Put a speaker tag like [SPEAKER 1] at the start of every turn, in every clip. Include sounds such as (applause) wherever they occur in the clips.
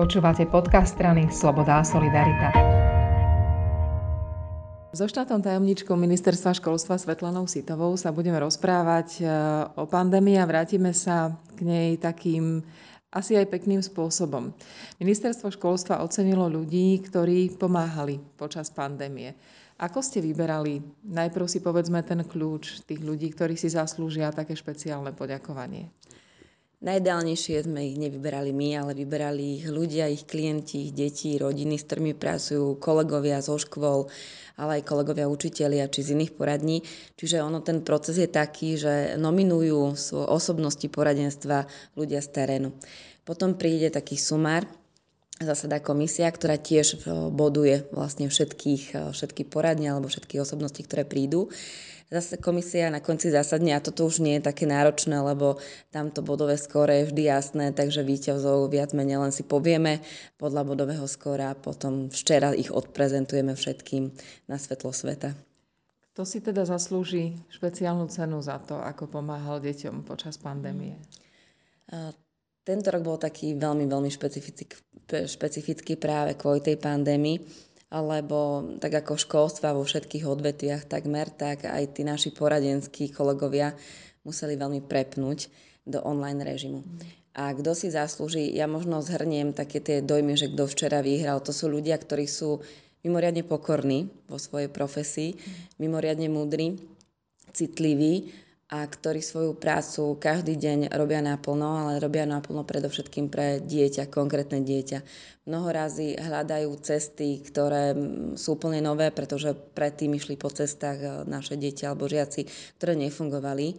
[SPEAKER 1] Počúvate podcast strany Sloboda a Solidarita. So štátnou tajomničkou Ministerstva školstva Svetlanou Sitovou sa budeme rozprávať e, o pandémii a vrátime sa k nej takým asi aj pekným spôsobom. Ministerstvo školstva ocenilo ľudí, ktorí pomáhali počas pandémie. Ako ste vyberali? Najprv si povedzme ten kľúč tých ľudí, ktorí si zaslúžia také špeciálne poďakovanie.
[SPEAKER 2] Najideálnejšie sme ich nevyberali my, ale vyberali ich ľudia, ich klienti, ich deti, rodiny, s ktorými pracujú kolegovia zo škôl, ale aj kolegovia učitelia či z iných poradní. Čiže ono, ten proces je taký, že nominujú osobnosti poradenstva ľudia z terénu. Potom príde taký sumár, zasada komisia, ktorá tiež eh, boduje vlastne všetkých, eh, všetky poradne alebo všetky osobnosti, ktoré prídu zase komisia na konci zásadne, a toto už nie je také náročné, lebo tamto bodové skóre je vždy jasné, takže víťazov viac menej len si povieme podľa bodového skóra a potom včera ich odprezentujeme všetkým na svetlo sveta.
[SPEAKER 1] Kto si teda zaslúži špeciálnu cenu za to, ako pomáhal deťom počas pandémie?
[SPEAKER 2] Tento rok bol taký veľmi, veľmi špecifický, špecifický práve kvôli tej pandémii lebo tak ako školstva vo všetkých odvetviach takmer, tak aj tí naši poradenskí kolegovia museli veľmi prepnúť do online režimu. A kto si zaslúži, ja možno zhrniem také tie dojmy, že kto včera vyhral, to sú ľudia, ktorí sú mimoriadne pokorní vo svojej profesii, mimoriadne múdri, citliví a ktorí svoju prácu každý deň robia naplno, ale robia naplno predovšetkým pre dieťa, konkrétne dieťa. Mnoho razy hľadajú cesty, ktoré sú úplne nové, pretože predtým išli po cestách e, naše deti alebo žiaci, ktoré nefungovali.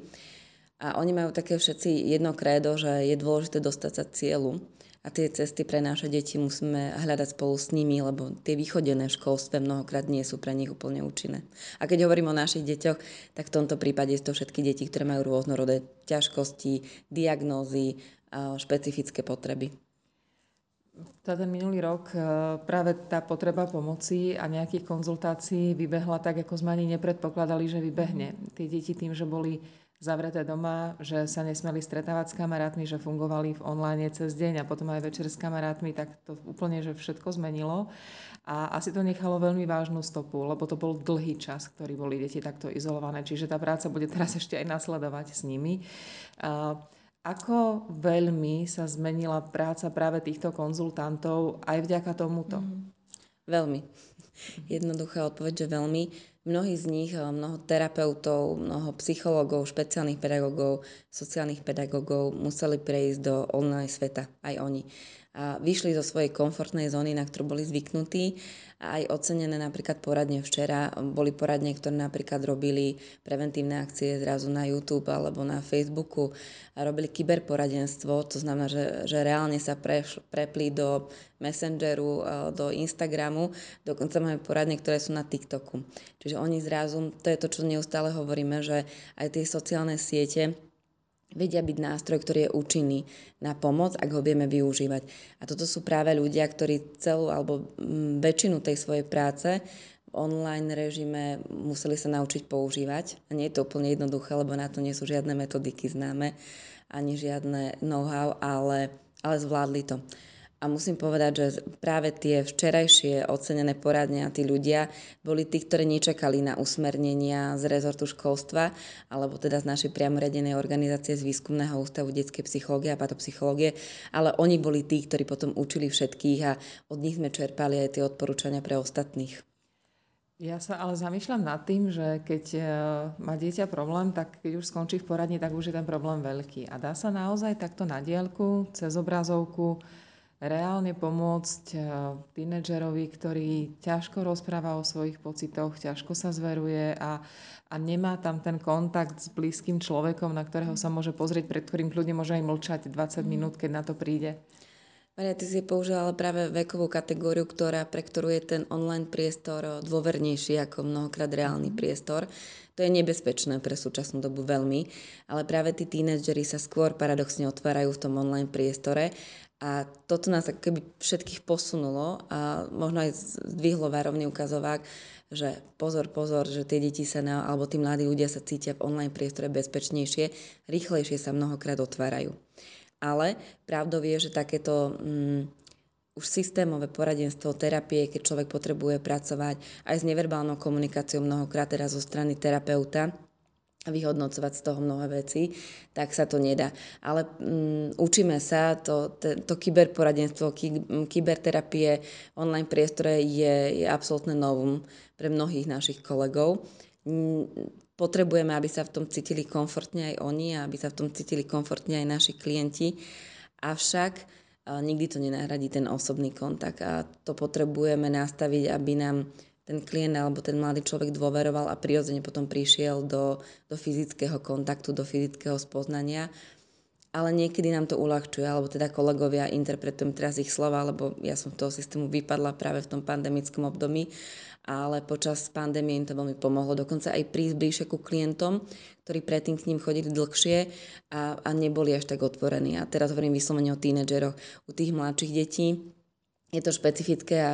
[SPEAKER 2] A oni majú také všetci jedno krédo, že je dôležité dostať sa cieľu a tie cesty pre naše deti musíme hľadať spolu s nimi, lebo tie východené školstve mnohokrát nie sú pre nich úplne účinné. A keď hovorím o našich deťoch, tak v tomto prípade sú to všetky deti, ktoré majú rôznorodé ťažkosti, diagnózy, špecifické potreby.
[SPEAKER 1] Za ten minulý rok e, práve tá potreba pomoci a nejakých konzultácií vybehla tak, ako sme ani nepredpokladali, že vybehne. Tie deti tým, že boli zavreté doma, že sa nesmeli stretávať s kamarátmi, že fungovali v online cez deň a potom aj večer s kamarátmi, tak to úplne, že všetko zmenilo. A asi to nechalo veľmi vážnu stopu, lebo to bol dlhý čas, ktorý boli deti takto izolované. Čiže tá práca bude teraz ešte aj nasledovať s nimi. Ako veľmi sa zmenila práca práve týchto konzultantov aj vďaka tomuto? Mm.
[SPEAKER 2] Veľmi. Jednoduchá odpoveď, že veľmi Mnohí z nich, eh, mnoho terapeutov, mnoho psychológov, špeciálnych pedagógov, sociálnych pedagógov museli prejsť do online sveta, aj oni. Vyšli zo svojej komfortnej zóny, na ktorú boli zvyknutí a aj ocenené napríklad poradne včera. Boli poradne, ktoré napríklad robili preventívne akcie zrazu na YouTube alebo na Facebooku a robili kyberporadenstvo, to znamená, že, že reálne sa pre, prepli do Messengeru, do Instagramu, dokonca máme poradne, ktoré sú na TikToku. Čiže oni zrazu, to je to, čo neustále hovoríme, že aj tie sociálne siete vedia byť nástroj, ktorý je účinný na pomoc, ak ho vieme využívať. A toto sú práve ľudia, ktorí celú alebo mm, väčšinu tej svojej práce v online režime museli sa naučiť používať. A nie je to úplne jednoduché, lebo na to nie sú žiadne metodiky známe, ani žiadne know-how, ale, ale zvládli to. A musím povedať, že práve tie včerajšie ocenené poradne a tí ľudia boli tí, ktorí nečakali na usmernenia z rezortu školstva, alebo teda z našej priamoredenej organizácie z Výskumného ústavu detskej psychológie a patopsychológie, ale oni boli tí, ktorí potom učili všetkých a od nich sme čerpali aj tie odporúčania pre ostatných.
[SPEAKER 1] Ja sa ale zamýšľam nad tým, že keď e, má dieťa problém, tak keď už skončí v poradni, tak už je ten problém veľký. A dá sa naozaj takto na dielku, cez obrazovku, reálne pomôcť eh, tínedžerovi, ktorý ťažko rozpráva o svojich pocitoch, ťažko sa zveruje a, a nemá tam ten kontakt s blízkym človekom, na ktorého sa môže pozrieť, pred ktorým kľudne môže aj mlčať 20 mm. minút, keď na to príde.
[SPEAKER 2] Maria, ty si použila práve vekovú kategóriu, ktorá, pre ktorú je ten online priestor dôvernejší ako mnohokrát reálny mm. priestor. To je nebezpečné pre súčasnú dobu veľmi, ale práve tí tínedžeri sa skôr paradoxne otvárajú v tom online priestore a toto nás keby všetkých posunulo a možno aj zdvihlo varovný ukazovák, že pozor, pozor, že tie deti sa na, alebo tí mladí ľudia sa cítia v online priestore bezpečnejšie, rýchlejšie sa mnohokrát otvárajú. Ale pravdou je, že takéto mm, už systémové poradenstvo, terapie, keď človek potrebuje pracovať aj s neverbálnou komunikáciou mnohokrát teraz zo strany terapeuta, vyhodnocovať z toho mnohé veci, tak sa to nedá. Ale um, učíme sa, to, to, to kyberporadenstvo, ky, kyberterapie online priestore je, je absolútne novum pre mnohých našich kolegov. Potrebujeme, aby sa v tom cítili komfortne aj oni a aby sa v tom cítili komfortne aj naši klienti. Avšak nikdy to nenahradí ten osobný kontakt a to potrebujeme nastaviť, aby nám ten klient alebo ten mladý človek dôveroval a prirodzene potom prišiel do, do fyzického kontaktu, do fyzického spoznania. Ale niekedy nám to uľahčuje, alebo teda kolegovia, interpretujem teraz ich slova, lebo ja som z toho systému vypadla práve v tom pandemickom období, ale počas pandémie im to veľmi pomohlo. Dokonca aj prísť bližšie ku klientom, ktorí predtým k ním chodili dlhšie a, a neboli až tak otvorení. A teraz hovorím vyslovene o tínedžeroch. U tých mladších detí je to špecifické a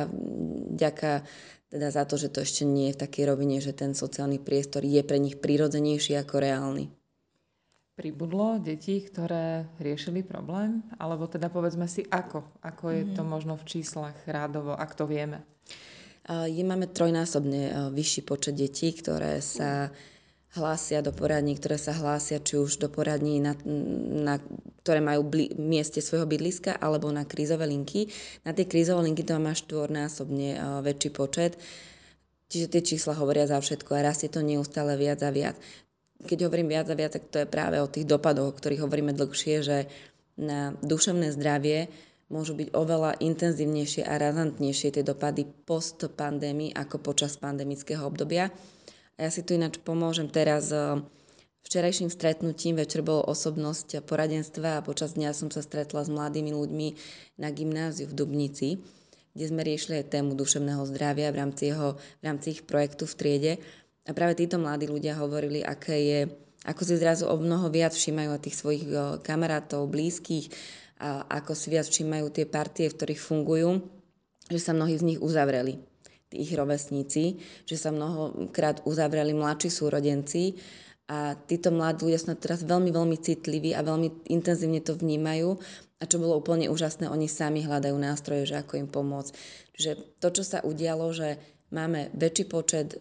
[SPEAKER 2] ďaká teda za to, že to ešte nie je v takej rovine, že ten sociálny priestor je pre nich prirodzenejší ako reálny.
[SPEAKER 1] Pribudlo detí, ktoré riešili problém? Alebo teda povedzme si ako? Ako je to mhm. možno v číslach rádovo, ak to vieme?
[SPEAKER 2] Je, máme trojnásobne vyšší počet detí, ktoré sa hlásia do poradní, ktoré sa hlásia či už do poradní, na, na, ktoré majú bli, mieste svojho bydliska alebo na krízové linky. Na tie krízové linky to má štvornásobne väčší počet. Čiže tie čísla hovoria za všetko a rastie to neustále viac a viac. Keď hovorím viac a viac, tak to je práve o tých dopadoch, o ktorých hovoríme dlhšie, že na duševné zdravie môžu byť oveľa intenzívnejšie a razantnejšie tie dopady post pandémii ako počas pandemického obdobia. A ja si tu ináč pomôžem teraz eh, včerajším stretnutím. Večer bolo osobnosť poradenstva a počas dňa som sa stretla s mladými ľuďmi na gymnáziu v Dubnici, kde sme riešili aj tému duševného zdravia v rámci, jeho, v rámci ich projektu v triede. A práve títo mladí ľudia hovorili, aké je, ako si zrazu o mnoho viac všímajú tých svojich kamarátov, blízkych, a ako si viac všímajú tie partie, v ktorých fungujú, že sa mnohí z nich uzavreli ich rovesníci, že sa mnohokrát uzavreli mladší súrodenci a títo mladí ľudia sú teraz veľmi, veľmi citliví a veľmi intenzívne to vnímajú a čo bolo úplne úžasné, oni sami hľadajú nástroje, že ako im pomôcť. Čiže to, čo sa udialo, že máme väčší počet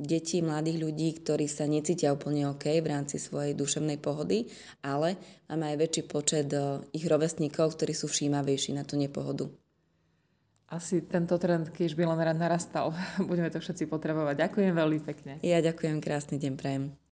[SPEAKER 2] detí, mladých ľudí, ktorí sa necítia úplne OK v rámci svojej duševnej pohody, ale máme aj väčší počet eh, ich rovesníkov, ktorí sú všímavejší na tú nepohodu
[SPEAKER 1] asi tento trend, keď by len narastal. (laughs) Budeme to všetci potrebovať. Ďakujem veľmi pekne.
[SPEAKER 2] Ja ďakujem, krásny deň prajem.